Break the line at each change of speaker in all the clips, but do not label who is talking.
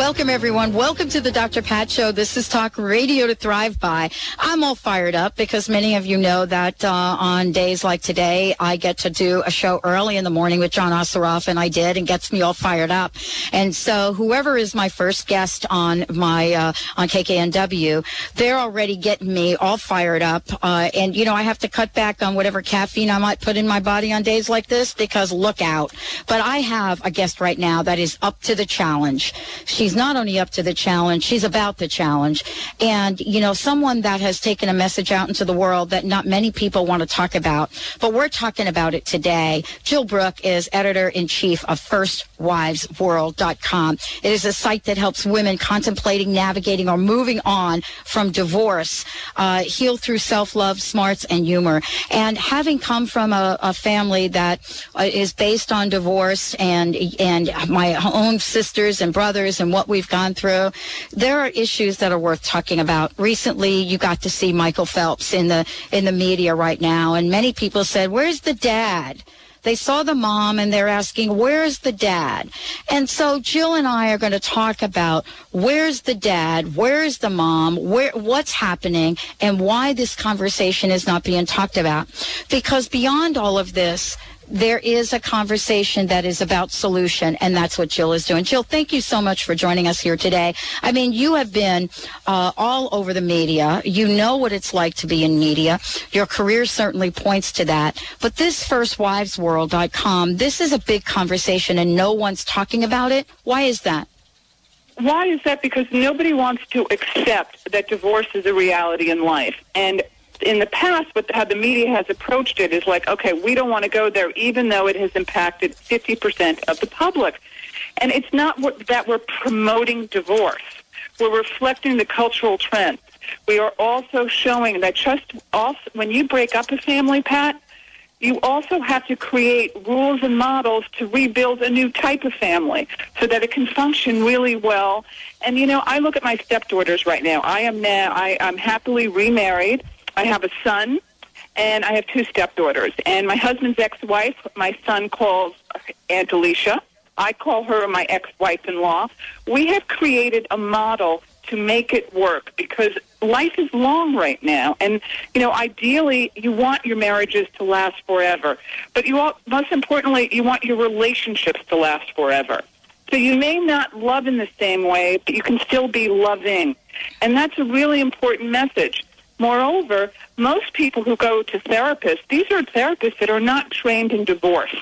Welcome, everyone. Welcome to the Dr. Pat Show. This is Talk Radio to Thrive By. I'm all fired up because many of you know that uh, on days like today, I get to do a show early in the morning with John Osoroff, and I did, and gets me all fired up. And so, whoever is my first guest on my uh, on KKNW, they're already getting me all fired up. Uh, and you know, I have to cut back on whatever caffeine I might put in my body on days like this because look out. But I have a guest right now that is up to the challenge. She's not only up to the challenge, she's about the challenge. And, you know, someone that has taken a message out into the world that not many people want to talk about, but we're talking about it today. Jill Brooke is editor in chief of FirstWivesWorld.com. It is a site that helps women contemplating, navigating, or moving on from divorce, uh, heal through self-love, smarts, and humor. And having come from a, a family that uh, is based on divorce and, and my own sisters and brothers and what we've gone through, there are issues that are worth talking about. Recently, you got to see Michael Phelps in the in the media right now, and many people said, "Where's the dad?" They saw the mom and they're asking, where's the dad? And so Jill and I are going to talk about where's the dad? Where's the mom? Where, what's happening and why this conversation is not being talked about? Because beyond all of this, there is a conversation that is about solution, and that's what Jill is doing. Jill, thank you so much for joining us here today. I mean, you have been uh, all over the media. You know what it's like to be in media. Your career certainly points to that. But this firstwivesworld.com, this is a big conversation, and no one's talking about it. Why is that?
Why is that? Because nobody wants to accept that divorce is a reality in life. And in the past, what how the media has approached it is like, okay, we don't want to go there, even though it has impacted 50% of the public. And it's not that we're promoting divorce. We're reflecting the cultural trends. We are also showing that just also, when you break up a family, Pat, you also have to create rules and models to rebuild a new type of family so that it can function really well. And you know, I look at my stepdaughters right now. I am now I, I'm happily remarried. I have a son, and I have two stepdaughters. And my husband's ex-wife, my son calls Aunt Alicia. I call her my ex-wife-in-law. We have created a model to make it work because life is long right now and you know ideally you want your marriages to last forever but you all, most importantly you want your relationships to last forever so you may not love in the same way but you can still be loving and that's a really important message Moreover, most people who go to therapists, these are therapists that are not trained in divorce.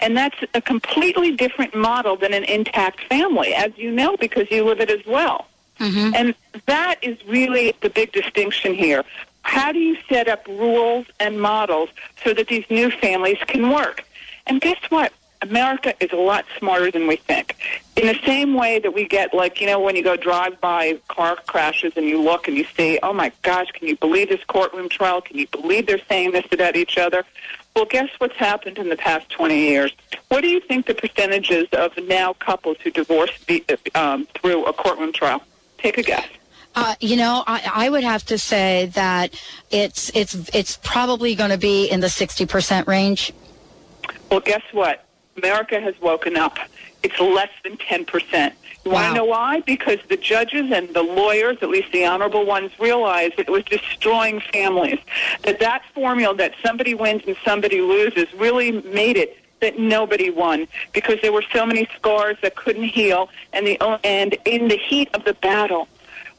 And that's a completely different model than an intact family, as you know, because you live it as well. Mm-hmm. And that is really the big distinction here. How do you set up rules and models so that these new families can work? And guess what? America is a lot smarter than we think. In the same way that we get, like, you know, when you go drive by car crashes and you look and you see, oh my gosh, can you believe this courtroom trial? Can you believe they're saying this about each other? Well, guess what's happened in the past 20 years? What do you think the percentages of now couples who divorce um, through a courtroom trial? Take a guess.
Uh, you know, I, I, would have to say that it's it's it's probably going to be in the sixty percent range.
Well, guess what? America has woken up. It's less than 10%. You wow. want to know why? Because the judges and the lawyers, at least the honorable ones, realized it was destroying families. That that formula that somebody wins and somebody loses really made it that nobody won because there were so many scars that couldn't heal and the and in the heat of the battle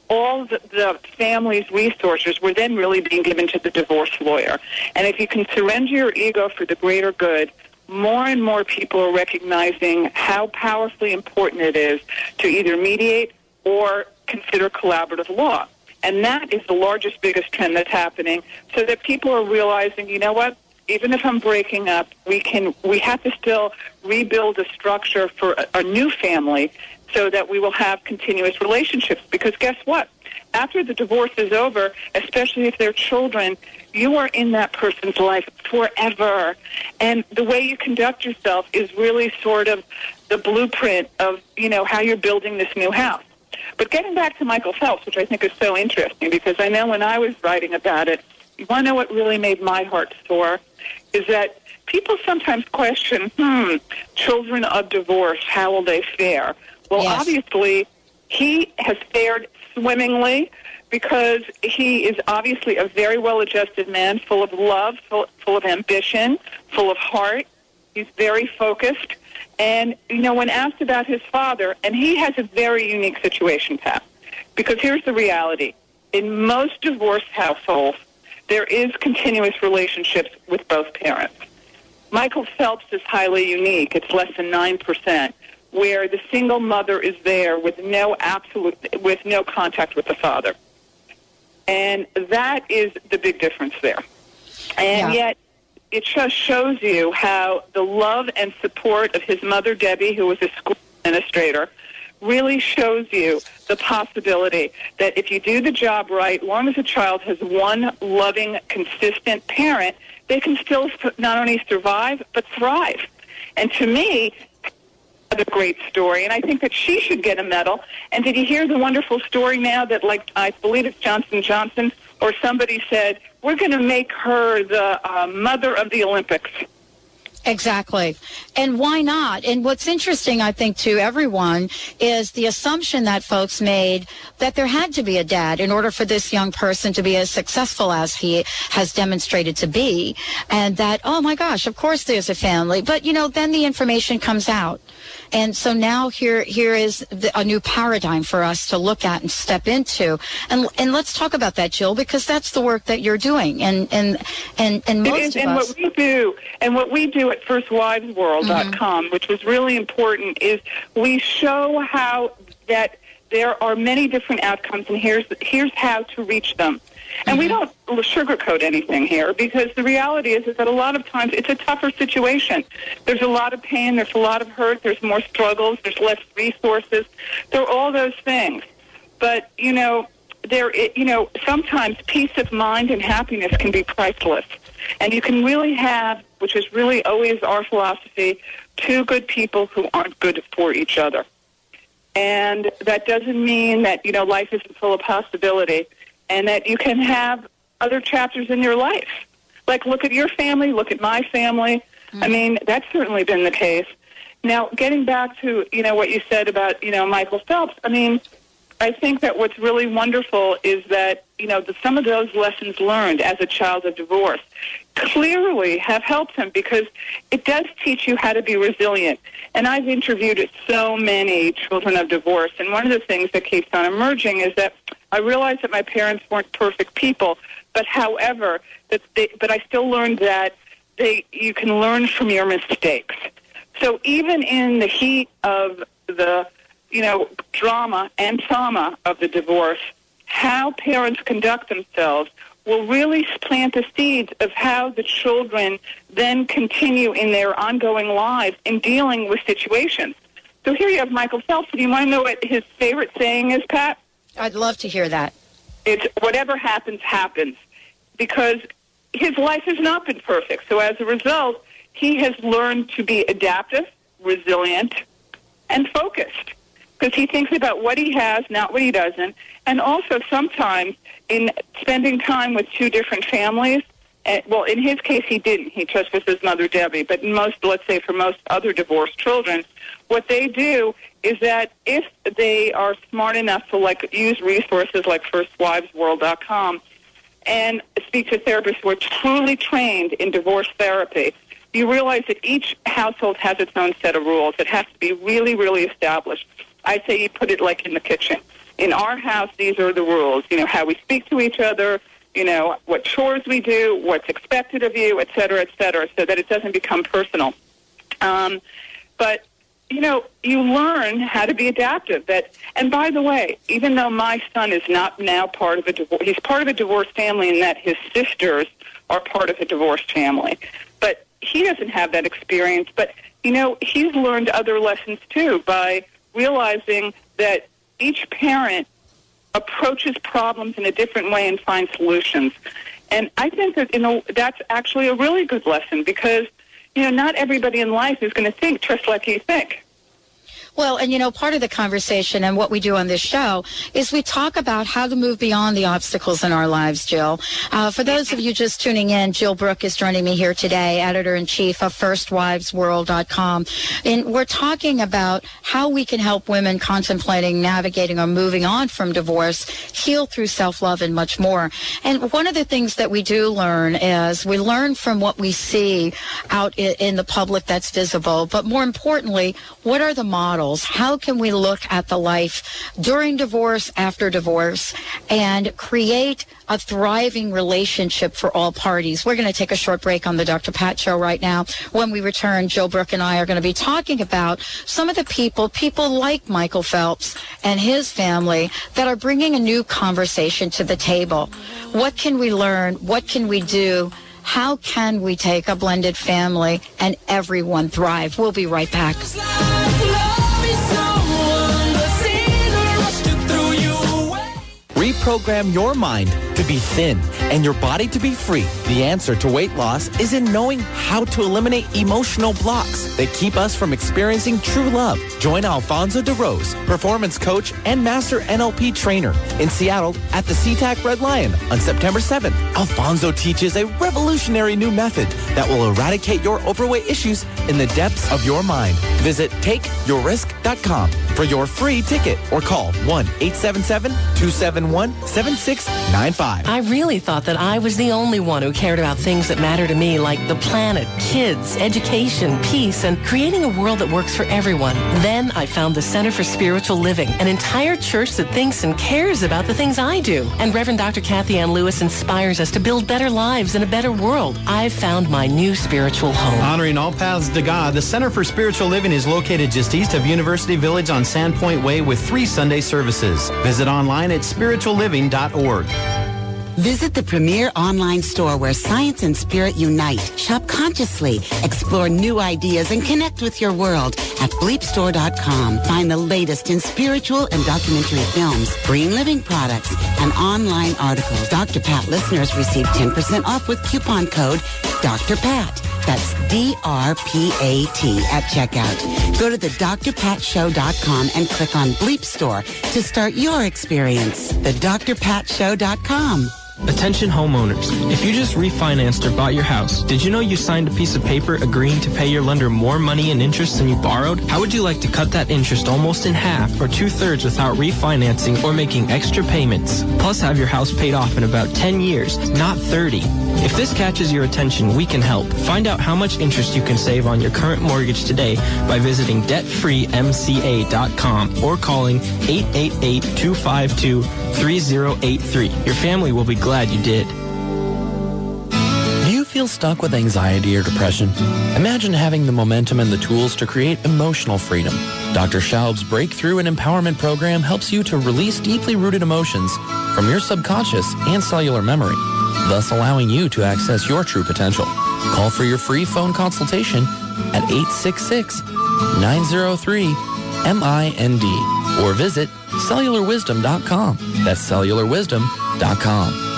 all the, the family's resources were then really being given to the divorce lawyer. And if you can surrender your ego for the greater good, more and more people are recognizing how powerfully important it is to either mediate or consider collaborative law. And that is the largest, biggest trend that's happening so that people are realizing, you know what? Even if I'm breaking up, we can, we have to still rebuild a structure for a, a new family so that we will have continuous relationships. Because guess what? After the divorce is over, especially if they're children, you are in that person's life forever. And the way you conduct yourself is really sort of the blueprint of, you know, how you're building this new house. But getting back to Michael Phelps, which I think is so interesting because I know when I was writing about it, you want to know what really made my heart soar? Is that people sometimes question, hmm, children of divorce, how will they fare? Well,
Yes.
obviously, he has fared swimmingly because he is obviously a very well adjusted man, full of love, full, full of ambition, full of heart. He's very focused. And, you know, when asked about his father, and he has a very unique situation, Pat, because here's the reality. In most divorced households, there is continuous relationships with both parents. Michael Phelps is highly unique. It's less than 9%, where the single mother is there with no absolute, with no contact with the father. And that is the big difference there. And
Yeah.
yet, it just shows you how the love and support of his mother, Debbie, who was a school administrator, really shows you the possibility that if you do the job right, long as a child has one loving, consistent parent, they can still not only survive, but thrive. And to me, a great story, and I think that she should get a medal. And did you hear the wonderful story now that, like, I believe it's Johnson Johnson or somebody said we're going to make her the uh, mother of the Olympics.
Exactly. And why not? And what's interesting, I think, to everyone is the assumption that folks made that there had to be a dad in order for this young person to be as successful as he has demonstrated to be. And that, oh my gosh, of course there's a family. But, you know, then the information comes out. And so now here, here is the, a new paradigm for us to look at and step into. And, and let's talk about that, Jill, because that's the work that you're doing. And, and, and, and
It
most
is,
of
and
us.
what we do, and what we do at FirstWivesWorld.com, which was really important, is we show how that there are many different outcomes, and here's here's how to reach them. And we mm-hmm. don't sugarcoat anything here because the reality is, is that a lot of times it's a tougher situation. There's a lot of pain, there's a lot of hurt, there's more struggles, there's less resources. There are all those things. But, you know, there, it, you know, sometimes peace of mind and happiness can be priceless. And you can really have, which is really always our philosophy, two good people who aren't good for each other. And that doesn't mean that, you know, life isn't full of possibility and that you can have other chapters in your life. Like, look at your family, look at my family. I mm. mean, that's certainly been the case. Now, getting back to, you know, what you said about, you know, Michael Phelps, I mean, I think that what's really wonderful is that, you know, the, some of those lessons learned as a child of divorce clearly have helped him because it does teach you how to be resilient. And I've interviewed so many children of divorce, and one of the things that keeps on emerging is that I realized that my parents weren't perfect people, but however, that they, but I still learned that they you can learn from your mistakes. So even in the heat of the you know drama and trauma of the divorce, how parents conduct themselves will really plant the seeds of how the children then continue in their ongoing lives in dealing with situations. So here you have Michael Phelps. Do you want to know what his favorite saying is, Pat?
I'd love to hear that.
it's whatever happens, happens. Because his life has not been perfect. So as a result, he has learned to be adaptive, resilient, and focused. Because he thinks about what he has, not what he doesn't. And also sometimes in spending time with two different families, uh, well, in his case, he didn't. He was his mother, Debbie. But most, let's say for most other divorced children, what they do is that if they are smart enough to like use resources like FirstWivesWorld.com and speak to therapists who are truly trained in divorce therapy, you realize that each household has its own set of rules. It has to be really, really established. I say you put it like in the kitchen. In our house, these are the rules. You know, how we speak to each other, you know, what chores we do, what's expected of you, et cetera, et cetera, so that it doesn't become personal. Um, but you know, you learn how to be adaptive. That, and by the way, even though my son is not now part of a divorce, he's part of a divorced family in that his sisters are part of a divorced family. But he doesn't have that experience. But you know, he's learned other lessons too by realizing that each parent approaches problems in a different way and finds solutions. And I think that you know that's actually a really good lesson because you know not everybody in life is going to think just like you think.
Well, and you know, part of the conversation and what we do on this show is we talk about how to move beyond the obstacles in our lives, Jill. Uh, for those of you just tuning in, Jill Brooke is joining me here today, editor in chief of FirstWivesWorld.com. And we're talking about how we can help women contemplating, navigating, or moving on from divorce, heal through self love, and much more. And one of the things that we do learn is we learn from what we see out in the public that's visible, but more importantly, what are the models? Models. How can we look at the life during divorce, after divorce, and create a thriving relationship for all parties? We're going to take a short break on the Dr. Pat Show right now. When we return, Jill Brooke and I are going to be talking about some of the people, people like Michael Phelps and his family, that are bringing a new conversation to the table. What can we learn? What can we do? How can we take a blended family and everyone thrive? We'll be right back.
Reprogram your mind to be thin and your body to be free. The answer to weight loss is in knowing how to eliminate emotional blocks that keep us from experiencing true love. Join Alfonso De DeRose, performance coach and master NLP trainer in Seattle at the SeaTac Red Lion on September 7th. Alfonso teaches a revolutionary new method that will eradicate your overweight issues in the depths of your mind. Visit takeyourrisk.com for your free ticket or call 1-877-271 7695.
I really thought that I was the only one who cared about things that matter to me like the planet, kids, education, peace, and creating a world that works for everyone. Then I found the Center for Spiritual Living, an entire church that thinks and cares about the things I do. And Reverend Dr. Kathy Ann Lewis inspires us to build better lives and a better world. I've found my new spiritual home.
Honoring all paths to God, the Center for Spiritual Living is located just east of University Village on Sandpoint Way with three Sunday services. Visit online at spiritualliving.org.
Visit the premier online store where science and spirit unite. Shop consciously, explore new ideas, and connect with your world at bleepstore.com. Find the latest in spiritual and documentary films, green living products, and online articles. Dr. Pat listeners receive 10% off with coupon code Dr. Pat. That's D-R-P-A-T at checkout. Go to the drpatshow.com and click on Bleep Store to start your experience. The drpatshow.com.
Attention homeowners. If you just refinanced or bought your house, did you know you signed a piece of paper agreeing to pay your lender more money in interest than you borrowed? How would you like to cut that interest almost in half or two-thirds without refinancing or making extra payments? Plus have your house paid off in about 10 years, not 30. If this catches your attention, we can help. Find out how much interest you can save on your current mortgage today by visiting debtfreemca.com or calling 888-252-3083. Your family will be glad you did.
Do you feel stuck with anxiety or depression? Imagine having the momentum and the tools to create emotional freedom. Dr. Schaub's Breakthrough and Empowerment Program helps you to release deeply rooted emotions from your subconscious and cellular memory thus allowing you to access your true potential. Call for your free phone consultation at 866-903-MIND or visit cellularwisdom.com. That's cellularwisdom.com.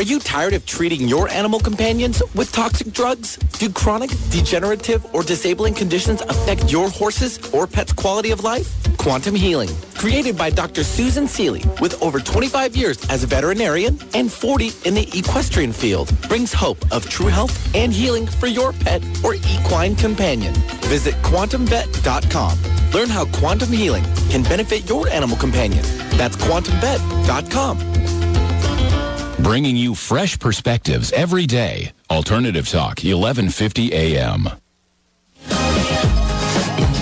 Are you tired of treating your animal companions with toxic drugs? Do chronic, degenerative, or disabling conditions affect your horses or pet's quality of life? Quantum Healing, created by Dr. Susan Seeley with over 25 years as a veterinarian and 40 in the equestrian field, brings hope of true health and healing for your pet or equine companion. Visit quantumvet.com. Learn how quantum healing can benefit your animal companion. That's quantumvet.com.
Bringing you fresh perspectives every day. Alternative Talk, 1150 AM.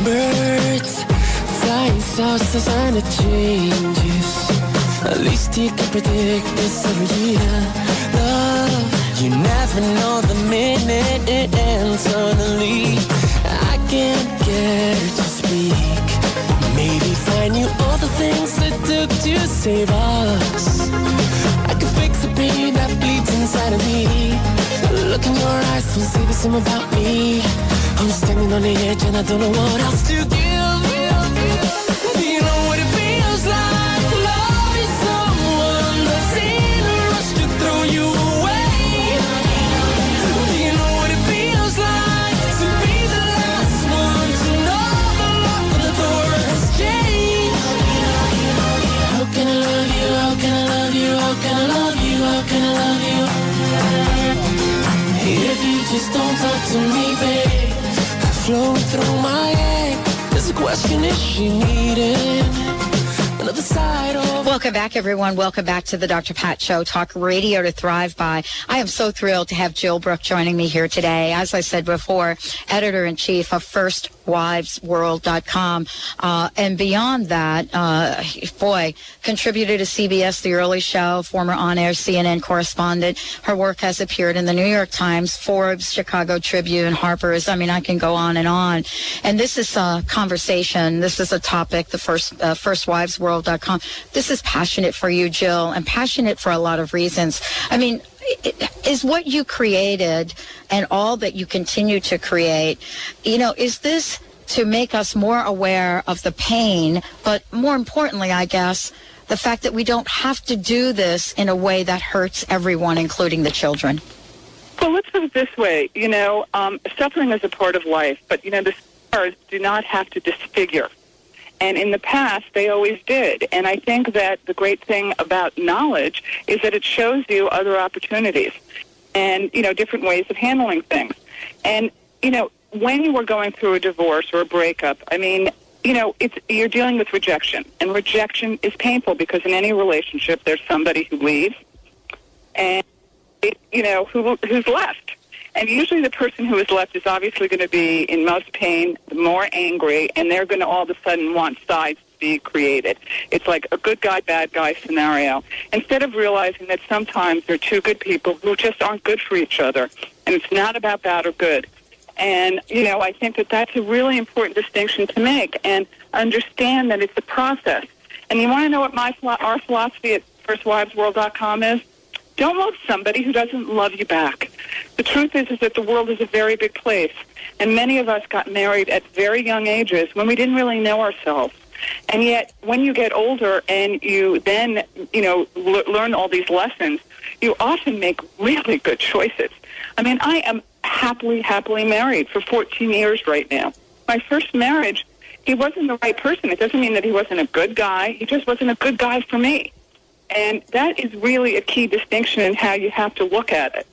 Birds flying south, a sign of changes. At least you can predict. Love, you never know the minute it ends suddenly. I can't get to speak. Maybe find you all the things it took to save us. I can fix the pain that bleeds inside of me. Look in your eyes, don't say the same about me. I'm standing on the edge and I don't know what else to. Do just don't to me, babe, through my head. There's a question: Is she of?
Welcome back, everyone. Welcome back to the Dr. Pat Show, Talk Radio to Thrive By. I am so thrilled to have Jill Brooke joining me here today. As I said before, editor in chief of FirstWivesWorld.com. Uh, and beyond that, uh, boy, contributed to CBS The Early Show, former on air CNN correspondent. Her work has appeared in the New York Times, Forbes, Chicago Tribune, Harper's. I mean, I can go on and on. And this is a conversation. This is a topic, the first, uh, FirstWivesWorld.com. This is passionate for you, Jill, and passionate for a lot of reasons. I mean, is what you created and all that you continue to create, you know, is this to make us more aware of the pain, but more importantly, I guess, the fact that we don't have to do this in a way that hurts everyone, including the children?
Well, let's put it this way. You know, um, suffering is a part of life, but, you know, the scars do not have to disfigure. And in the past, they always did. And I think that the great thing about knowledge is that it shows you other opportunities and, you know, different ways of handling things. And, you know, when you were going through a divorce or a breakup, I mean, you know, it's you're dealing with rejection, and rejection is painful because in any relationship, there's somebody who leaves, and you know who who's left, and usually the person who is left is obviously going to be in most pain, more angry, and they're going to all of a sudden want sides to be created. It's like a good guy, bad guy scenario. Instead of realizing that sometimes there are two good people who just aren't good for each other, and it's not about bad or good. And, you know, I think that that's a really important distinction to make and understand that it's a process. And you want to know what my our philosophy at FirstWivesWorld.com is? Don't love somebody who doesn't love you back. The truth is, is that the world is a very big place, and many of us got married at very young ages when we didn't really know ourselves. And yet, when you get older and you then, you know, l- learn all these lessons, you often make really good choices. I mean, I am happily, happily married for 14 years right now. My first marriage, he wasn't the right person. It doesn't mean that he wasn't a good guy. He just wasn't a good guy for me. And that is really a key distinction in how you have to look at it.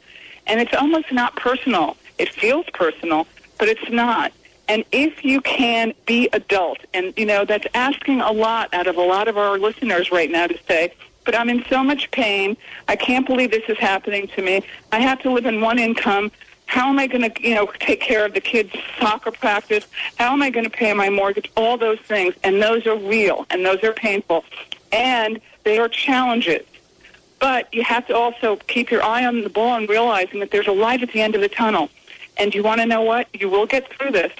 And it's almost not personal. It feels personal, but it's not. And if you can be adult, and you know, that's asking a lot out of a lot of our listeners right now to say, but I'm in so much pain. I can't believe this is happening to me. I have to live in one income. How am I going to, you know, take care of the kids' soccer practice? How am I going to pay my mortgage? All those things, and those are real, and those are painful, and they are challenges. But you have to also keep your eye on the ball and realizing that there's a light at the end of the tunnel. And you want to know what? You will get through this.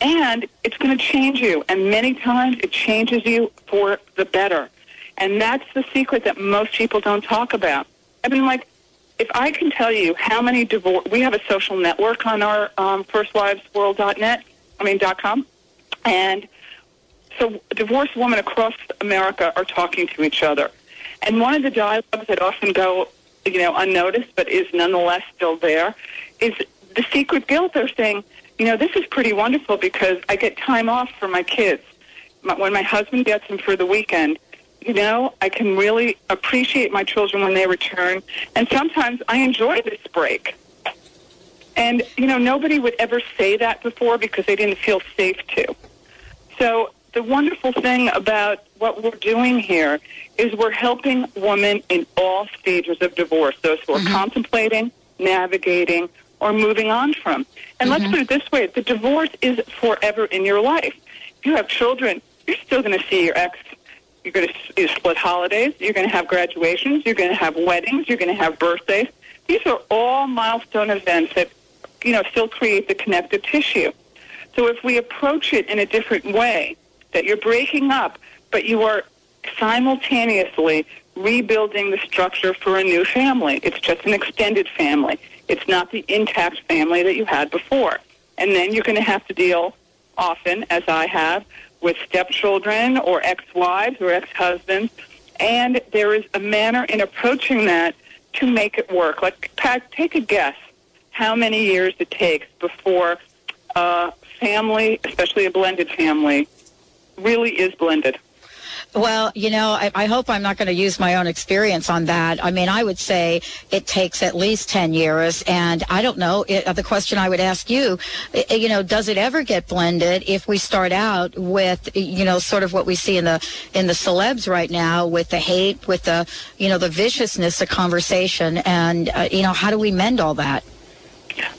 And it's going to change you. And many times it changes you for the better. And that's the secret that most people don't talk about. I mean, like, if I can tell you how many divorce, we have a social network on our um, firstwivesworld.net, I mean, .com. And so divorced women across America are talking to each other. And one of the dialogues that often go, you know, unnoticed, but is nonetheless still there, is the secret guilt. They're saying, you know, this is pretty wonderful because I get time off for my kids. My, when my husband gets them for the weekend, you know, I can really appreciate my children when they return. And sometimes I enjoy this break. And, you know, nobody would ever say that before because they didn't feel safe to. So the wonderful thing about what we're doing here is we're helping women in all stages of divorce, those who are
Mm-hmm.
contemplating, navigating, or moving on from. And let's
Mm-hmm.
put it this way, the divorce is forever in your life. If you have children, you're still going to see your ex. You're going to split holidays. You're going to have graduations. You're going to have weddings. You're going to have birthdays. These are all milestone events that, you know, still create the connective tissue. So if we approach it in a different way, that you're breaking up, but you are simultaneously rebuilding the structure for a new family. It's just an extended family. It's not the intact family that you had before. And then you're going to have to deal often, as I have, with stepchildren or ex-wives or ex-husbands. And there is a manner in approaching that to make it work. Like, Pat, take a guess how many years it takes before a family, especially a blended family, really is blended.
Well, you know, I, I hope I'm not going to use my own experience on that. I mean, I would say it takes at least 10 years. And I don't know, it, the question I would ask you, you know, does it ever get blended if we start out with, you know, sort of what we see in the, in the celebs right now with the hate, with the, you know, the viciousness of conversation and, uh, you know, how do we mend all that?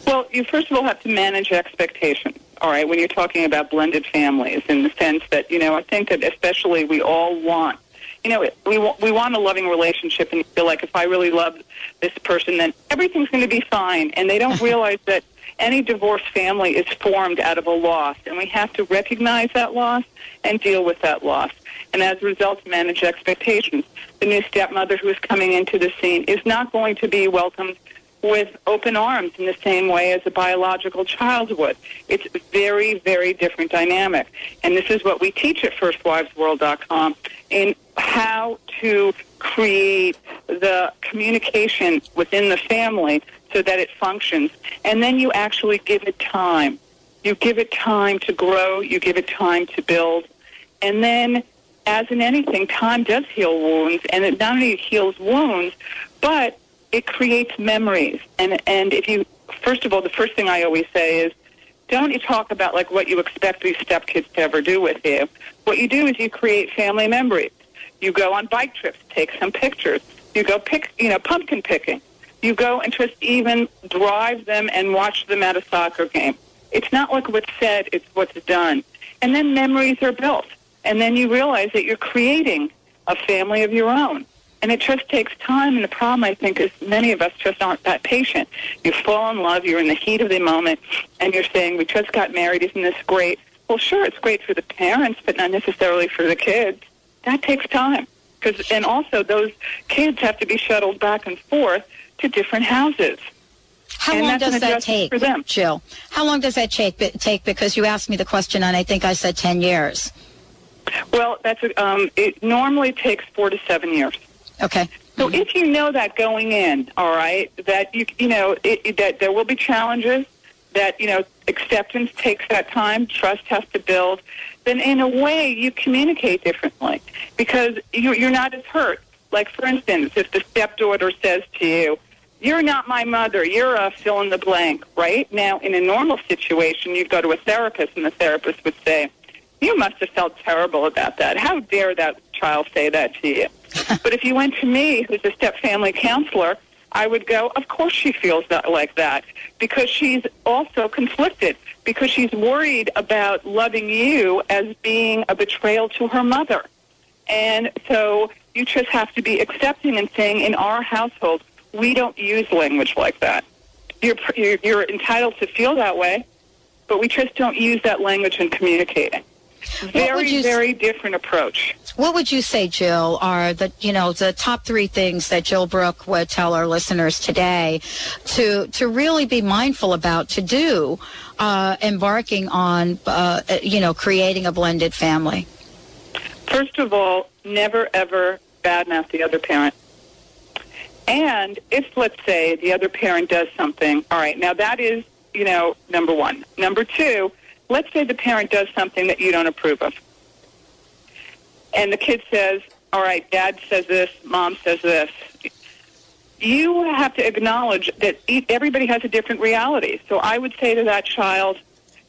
Well, you first of all have to manage expectations. All right, when you're talking about blended families, in the sense that you know, I think that especially we all want, you know, we we want a loving relationship, and feel like if I really love this person, then everything's going to be fine. And they don't realize that any divorced family is formed out of a loss, and we have to recognize that loss and deal with that loss. And as a result, manage expectations. The new stepmother who is coming into the scene is not going to be welcomed with open arms in the same way as a biological child would. It's very, very different dynamic. And this is what we teach at FirstWivesWorld.com in how to create the communication within the family so that it functions. And then you actually give it time. You give it time to grow. You give it time to build. And then, as in anything, time does heal wounds. And it not only heals wounds, but it creates memories. And and if you first of all, the first thing I always say is, don't you talk about like what you expect these stepkids to ever do with you. What you do is you create family memories. You go on bike trips, take some pictures. You go pick, you know, pumpkin picking. You go and just even drive them and watch them at a soccer game. It's not like what's said; it's what's done. And then memories are built. And then you realize that you're creating a family of your own. And it just takes time. And the problem, I think, is many of us just aren't that patient. You fall in love, you're in the heat of the moment, and you're saying, We just got married, isn't this great? Well, sure, it's great for the parents, but not necessarily for the kids. That takes time. Cause, and also, those kids have to be shuttled back and forth to different houses.
How
And
long does that take,
for them.
Jill? How long does that take? Take because you asked me the question, and I think I said ten years.
Well, that's a, um, it normally takes four to seven years.
Okay.
So if you know that going in, all right, that you you know it, that there will be challenges, that you know acceptance takes that time, trust has to build, then in a way you communicate differently because you, you're not as hurt. Like for instance, if the stepdaughter says to you, "You're not my mother. You're a fill in the blank," right? Now, in a normal situation, you'd go to a therapist, and the therapist would say, "You must have felt terrible about that. How dare that child say that to you?" but if you went to me, who's a step family counselor, I would go, of course she feels that like that because she's also conflicted because she's worried about loving you as being a betrayal to her mother. And so you just have to be accepting and saying, in our household, we don't use language like that. You're, you're, you're entitled to feel that way, but we just don't use that language in communicating.
Would
Very,
you
very different approach.
What would you say, Jill, are the you know the top three things that Jill Brooke would tell our listeners today to to really be mindful about to do, uh, embarking on uh, you know creating a blended family?
First of all, never ever badmouth the other parent. And if, let's say, the other parent does something, all right, now that is, you know, number one. Number two, let's say the parent does something that you don't approve of. And the kid says, all right, dad says this, mom says this. You have to acknowledge that everybody has a different reality. So I would say to that child,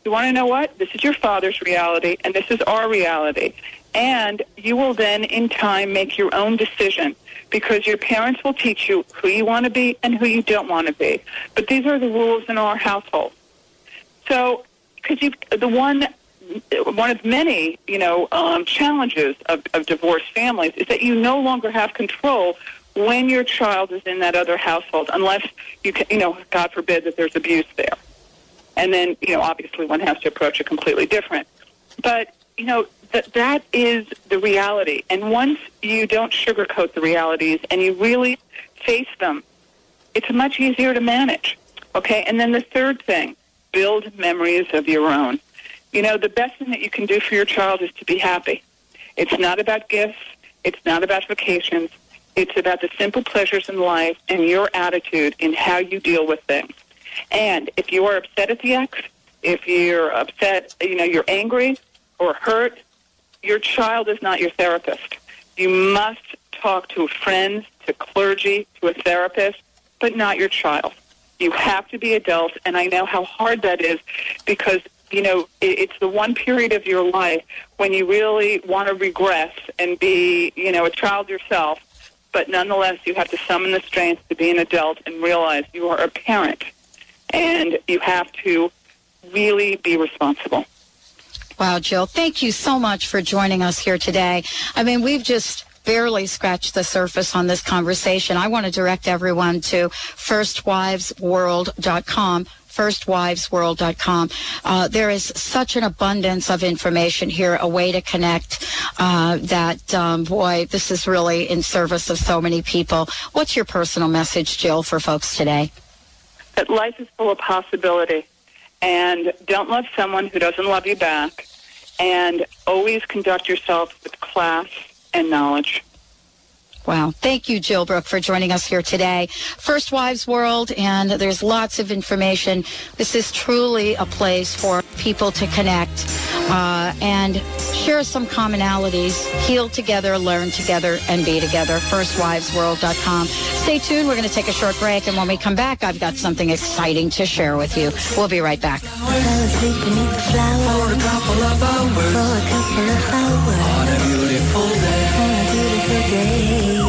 you want to know what? This is your father's reality, and this is our reality. And you will then, in time, make your own decision because your parents will teach you who you want to be and who you don't want to be. But these are the rules in our household. So, because you, the one, one of many, you know, um, challenges of, of divorced families is that you no longer have control when your child is in that other household, unless you, can, you know, God forbid that there's abuse there. And then, you know, obviously one has to approach it completely different. But, you know, that that is the reality. And once you don't sugarcoat the realities and you really face them, it's much easier to manage. Okay? And then the third thing, build memories of your own. You know, the best thing that you can do for your child is to be happy. It's not about gifts. It's not about vacations. It's about the simple pleasures in life and your attitude in how you deal with things. And if you are upset at the ex, if you're upset, you know, you're angry or hurt, your child is not your therapist. You must talk to friends, to clergy, to a therapist, but not your child. You have to be adult, and I know how hard that is because you know it's the one period of your life when you really want to regress and be you know a child yourself, but nonetheless you have to summon the strength to be an adult and realize you are a parent, and you have to really be responsible.
Wow, Jill, thank you so much for joining us here today. I mean, we've just barely scratched the surface on this conversation. I want to direct everyone to firstwivesworld.com firstwivesworld.com. Uh, there is such an abundance of information here, a way to connect uh, that, um, boy, this is really in service of so many people. What's your personal message, Jill, for folks today?
That life is full of possibility and don't love someone who doesn't love you back, and always conduct yourself with class and knowledge.
Wow. Thank you, Jill Brooke, for joining us here today. First Wives World, and there's lots of information. This is truly a place for people to connect uh, and share some commonalities, heal together, learn together, and be together. FirstWivesWorld.com. Stay tuned. We're going to take a short break, and when we come back, I've got something exciting to share with you. We'll be right back.
Daydreams